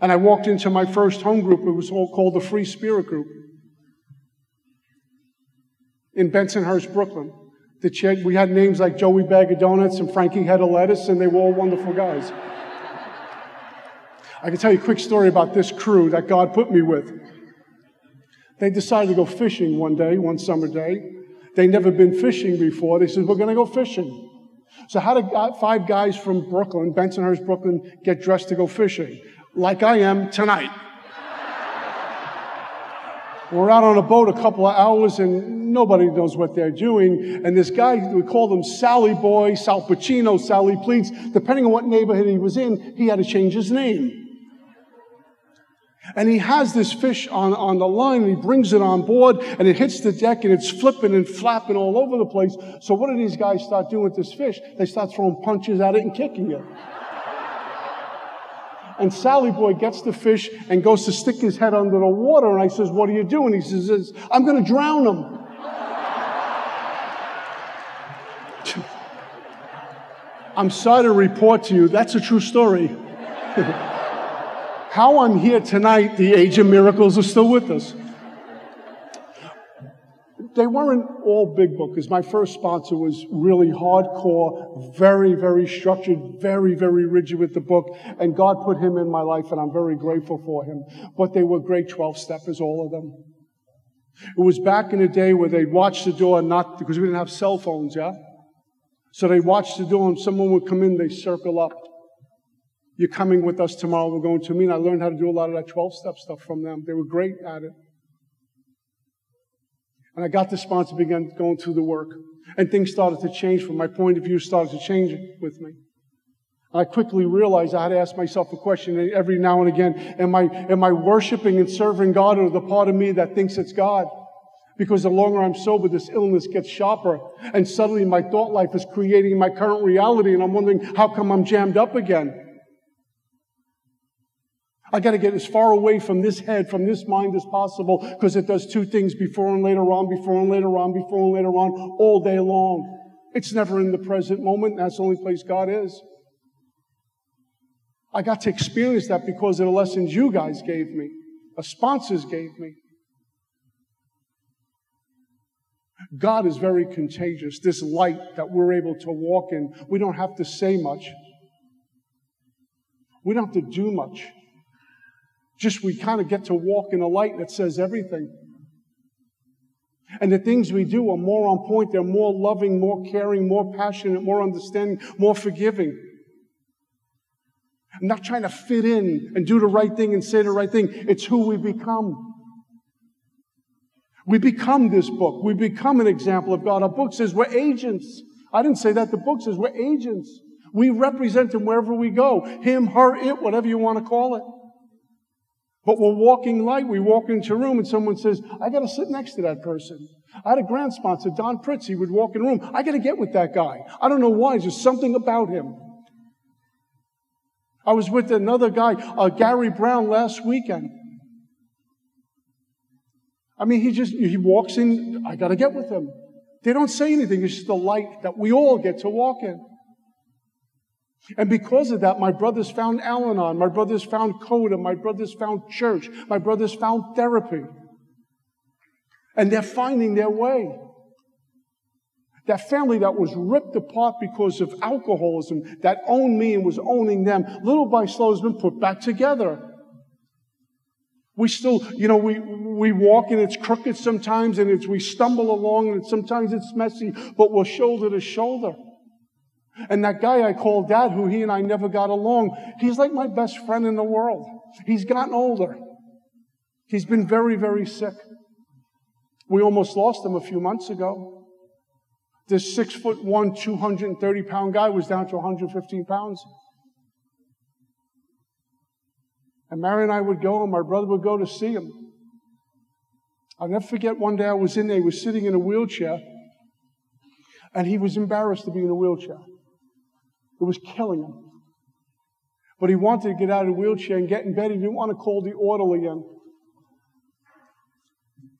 And I walked into my first home group. It was all called the Free Spirit Group in Bensonhurst, Brooklyn. The ch- we had names like Joey Bag of Donuts and Frankie Head of Lettuce, and they were all wonderful guys. I can tell you a quick story about this crew that God put me with. They decided to go fishing one day, one summer day. They'd never been fishing before. They said, We're going to go fishing. So, how did five guys from Brooklyn, Bensonhurst, Brooklyn, get dressed to go fishing? Like I am tonight. We're out on a boat a couple of hours and nobody knows what they're doing. And this guy, we called him Sally Boy, Sal Pacino, Sally Pleats. Depending on what neighborhood he was in, he had to change his name. And he has this fish on, on the line and he brings it on board and it hits the deck and it's flipping and flapping all over the place. So what do these guys start doing with this fish? They start throwing punches at it and kicking it. And Sally Boy gets the fish and goes to stick his head under the water. And I says, what are you doing? He says, I'm going to drown him. (laughs) I'm sorry to report to you, that's a true story. (laughs) how I'm here tonight, the age of miracles are still with us. They weren't all big bookers. My first sponsor was really hardcore, very, very structured, very, very rigid with the book. And God put him in my life, and I'm very grateful for him. But they were great 12 steppers, all of them. It was back in the day where they'd watch the door, not because we didn't have cell phones, yeah? So they'd watch the door, and someone would come in, they'd circle up. You're coming with us tomorrow. We're going to meet. I learned how to do a lot of that 12 step stuff from them. They were great at it. And I got the sponsor, began going through the work. And things started to change from my point of view, started to change with me. I quickly realized I had to ask myself a question every now and again. Am I, am I worshiping and serving God or the part of me that thinks it's God? Because the longer I'm sober, this illness gets sharper. And suddenly my thought life is creating my current reality. And I'm wondering, how come I'm jammed up again? I got to get as far away from this head, from this mind as possible, because it does two things before and later on, before and later on, before and later on, all day long. It's never in the present moment. That's the only place God is. I got to experience that because of the lessons you guys gave me, the sponsors gave me. God is very contagious. This light that we're able to walk in, we don't have to say much. We don't have to do much. Just we kind of get to walk in a light that says everything. And the things we do are more on point. They're more loving, more caring, more passionate, more understanding, more forgiving. I'm not trying to fit in and do the right thing and say the right thing. It's who we become. We become this book. We become an example of God. Our book says we're agents. I didn't say that. The book says we're agents. We represent Him wherever we go. Him, her, it, whatever you want to call it. But we're walking light. We walk into a room and someone says, I got to sit next to that person. I had a grand sponsor, Don Pritz. He would walk in a room. I got to get with that guy. I don't know why. There's something about him. I was with another guy, uh, Gary Brown, last weekend. I mean, he just, he walks in. I got to get with him. They don't say anything. It's just the light that we all get to walk in. And because of that, my brothers found Al Anon, my brothers found Coda, my brothers found church, my brothers found therapy. And they're finding their way. That family that was ripped apart because of alcoholism, that owned me and was owning them, little by slow has been put back together. We still, you know, we, we walk and it's crooked sometimes and it's, we stumble along and sometimes it's messy, but we're shoulder to shoulder. And that guy I called dad, who he and I never got along, he's like my best friend in the world. He's gotten older. He's been very, very sick. We almost lost him a few months ago. This six foot one, 230 pound guy was down to 115 pounds. And Mary and I would go, and my brother would go to see him. I'll never forget one day I was in there, he was sitting in a wheelchair, and he was embarrassed to be in a wheelchair. It was killing him. But he wanted to get out of the wheelchair and get in bed. He didn't want to call the orderly in.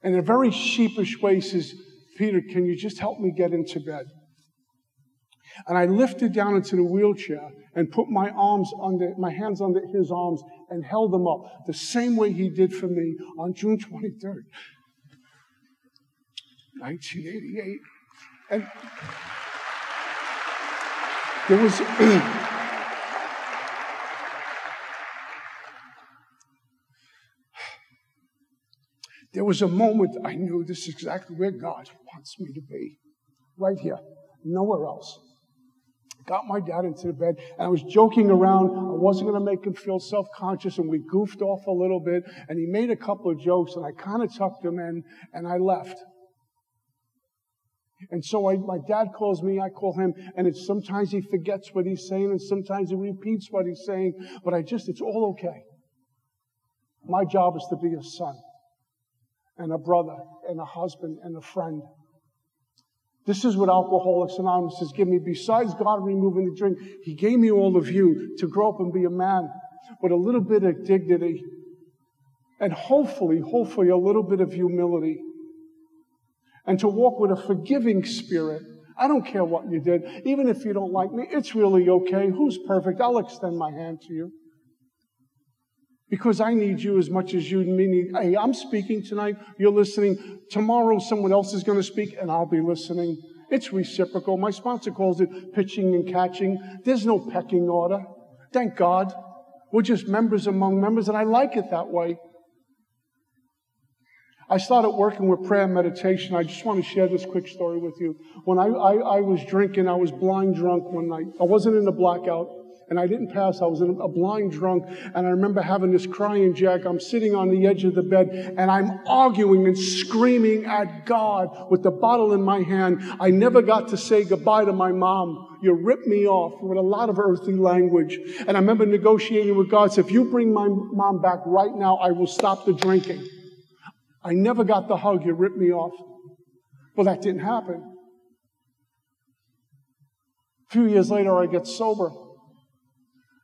And in a very sheepish way, says, Peter, can you just help me get into bed? And I lifted down into the wheelchair and put my arms under, my hands under his arms and held them up the same way he did for me on June 23rd, 1988. And there was, (clears throat) there was a moment I knew this is exactly where God wants me to be. Right here, nowhere else got my dad into the bed, and I was joking around. I wasn't going to make him feel self conscious, and we goofed off a little bit. And he made a couple of jokes, and I kind of tucked him in, and I left. And so I, my dad calls me, I call him, and sometimes he forgets what he's saying, and sometimes he repeats what he's saying, but I just, it's all okay. My job is to be a son, and a brother, and a husband, and a friend. This is what Alcoholics Anonymous has given me. Besides God removing the drink, He gave me all of you to grow up and be a man with a little bit of dignity and hopefully, hopefully, a little bit of humility and to walk with a forgiving spirit. I don't care what you did. Even if you don't like me, it's really okay. Who's perfect? I'll extend my hand to you. Because I need you as much as you need. Me. Hey, I'm speaking tonight. You're listening. Tomorrow, someone else is going to speak, and I'll be listening. It's reciprocal. My sponsor calls it pitching and catching. There's no pecking order. Thank God. We're just members among members, and I like it that way. I started working with prayer and meditation. I just want to share this quick story with you. When I, I, I was drinking, I was blind drunk one night. I wasn't in a blackout and I didn't pass. I was a blind drunk, and I remember having this crying jack. I'm sitting on the edge of the bed, and I'm arguing and screaming at God with the bottle in my hand. I never got to say goodbye to my mom. You ripped me off with a lot of earthly language. And I remember negotiating with God. So if you bring my mom back right now, I will stop the drinking. I never got the hug. You ripped me off. Well, that didn't happen. A few years later, I get sober.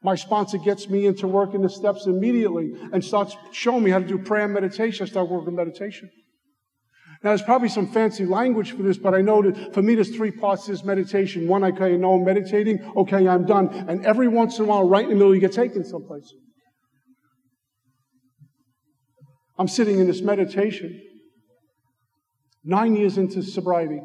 My sponsor gets me into working the steps immediately and starts showing me how to do prayer and meditation. I start working meditation. Now, there's probably some fancy language for this, but I know that for me, there's three parts to this meditation. One, I know I'm meditating. Okay, I'm done. And every once in a while, right in the middle, you get taken someplace. I'm sitting in this meditation, nine years into sobriety.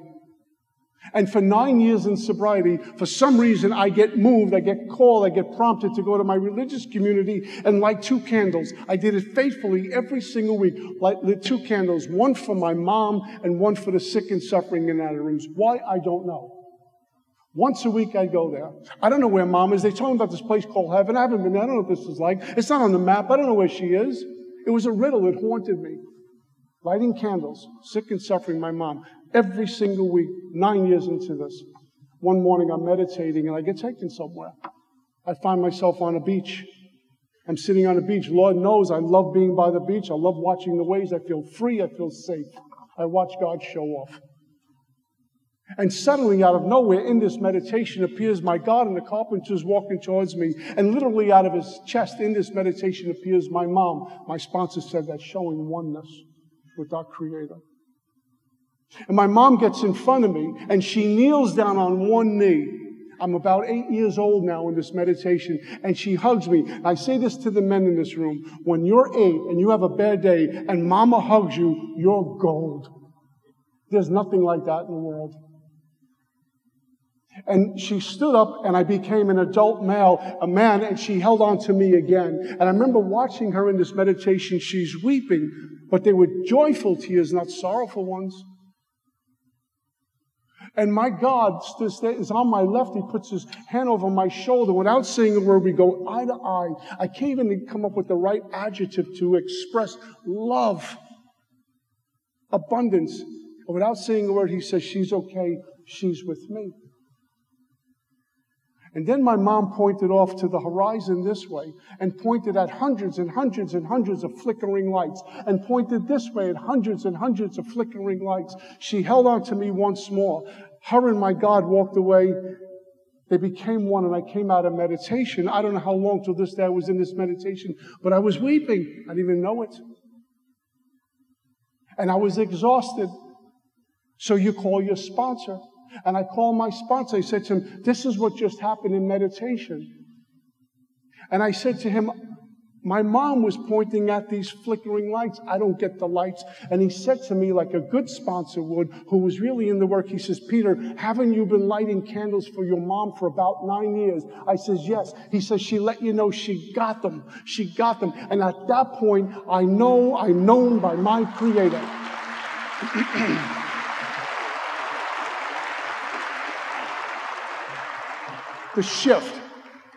And for nine years in sobriety, for some reason, I get moved, I get called, I get prompted to go to my religious community and light two candles. I did it faithfully every single week. Light lit two candles, one for my mom and one for the sick and suffering in other rooms. Why? I don't know. Once a week I go there. I don't know where mom is. They told me about this place called heaven. I haven't been there. I don't know what this is like. It's not on the map. I don't know where she is. It was a riddle that haunted me. Lighting candles, sick and suffering my mom every single week, nine years into this. One morning I'm meditating and I get taken somewhere. I find myself on a beach. I'm sitting on a beach. Lord knows I love being by the beach. I love watching the waves. I feel free. I feel safe. I watch God show off. And suddenly, out of nowhere, in this meditation appears my God, and the carpenter's walking towards me. And literally, out of his chest, in this meditation, appears my mom. My sponsor said that showing oneness with our Creator. And my mom gets in front of me and she kneels down on one knee. I'm about eight years old now in this meditation, and she hugs me. I say this to the men in this room when you're eight and you have a bad day and mama hugs you, you're gold. There's nothing like that in the world. And she stood up and I became an adult male, a man, and she held on to me again. And I remember watching her in this meditation. She's weeping, but they were joyful tears, not sorrowful ones. And my God is on my left. He puts his hand over my shoulder. Without saying a word, we go eye to eye. I can't even come up with the right adjective to express love, abundance. And without saying a word, he says, She's okay. She's with me. And then my mom pointed off to the horizon this way and pointed at hundreds and hundreds and hundreds of flickering lights and pointed this way at hundreds and hundreds of flickering lights. She held on to me once more. Her and my God walked away. They became one and I came out of meditation. I don't know how long till this day I was in this meditation, but I was weeping. I didn't even know it. And I was exhausted. So you call your sponsor. And I called my sponsor. I said to him, This is what just happened in meditation. And I said to him, My mom was pointing at these flickering lights. I don't get the lights. And he said to me, like a good sponsor would, who was really in the work, he says, Peter, haven't you been lighting candles for your mom for about nine years? I says, Yes. He says, She let you know she got them. She got them. And at that point, I know I'm known by my Creator. (clears throat) the shift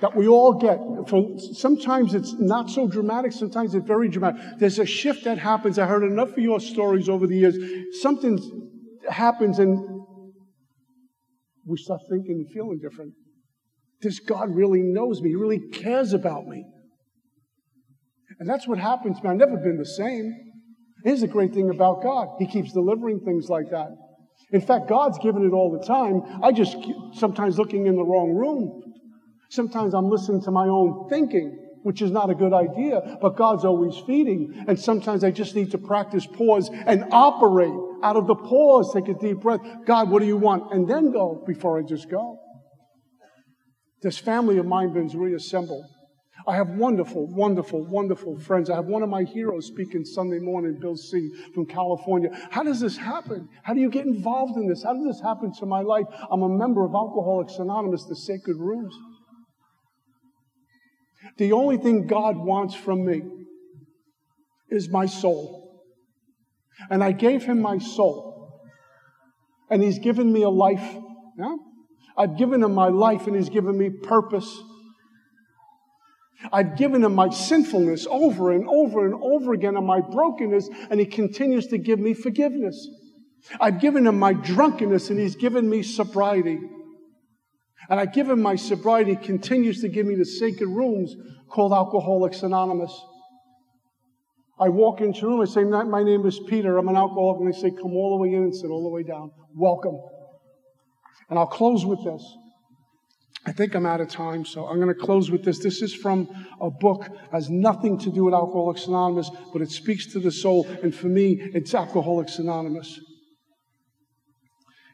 that we all get. For sometimes it's not so dramatic, sometimes it's very dramatic. There's a shift that happens. I heard enough of your stories over the years. Something happens and we start thinking and feeling different. This God really knows me. He really cares about me. And that's what happens to me. I've never been the same. Here's the great thing about God. He keeps delivering things like that. In fact, God's given it all the time. I just sometimes looking in the wrong room. Sometimes I'm listening to my own thinking, which is not a good idea, but God's always feeding. And sometimes I just need to practice pause and operate out of the pause. Take a deep breath. God, what do you want? And then go before I just go. This family of mine been reassembled. I have wonderful, wonderful, wonderful friends. I have one of my heroes speaking Sunday morning, Bill C. from California. How does this happen? How do you get involved in this? How does this happen to my life? I'm a member of Alcoholics Anonymous, the Sacred Rooms. The only thing God wants from me is my soul. And I gave him my soul. And he's given me a life. Yeah? I've given him my life and he's given me purpose. I've given him my sinfulness over and over and over again and my brokenness, and he continues to give me forgiveness. I've given him my drunkenness, and he's given me sobriety. And I give him my sobriety, continues to give me the sacred rooms called Alcoholics Anonymous. I walk into a room, I say, My name is Peter, I'm an alcoholic, and they say, Come all the way in and sit all the way down. Welcome. And I'll close with this. I think I'm out of time, so I'm going to close with this. This is from a book, has nothing to do with Alcoholics Anonymous, but it speaks to the soul, and for me, it's Alcoholics Anonymous.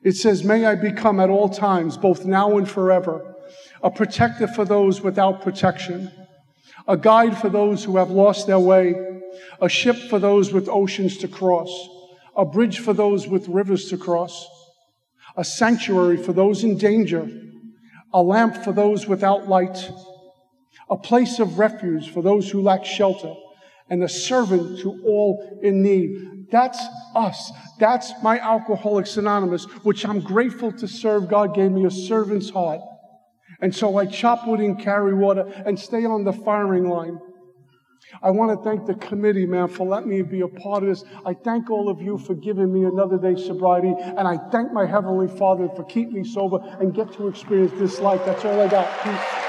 It says, May I become at all times, both now and forever, a protector for those without protection, a guide for those who have lost their way, a ship for those with oceans to cross, a bridge for those with rivers to cross, a sanctuary for those in danger a lamp for those without light, a place of refuge for those who lack shelter, and a servant to all in need. That's us. That's my Alcoholics Anonymous, which I'm grateful to serve. God gave me a servant's heart. And so I chop wood and carry water and stay on the firing line. I want to thank the committee, man, for letting me be a part of this. I thank all of you for giving me another day sobriety. And I thank my Heavenly Father for keeping me sober and get to experience this life. That's all I got. Peace.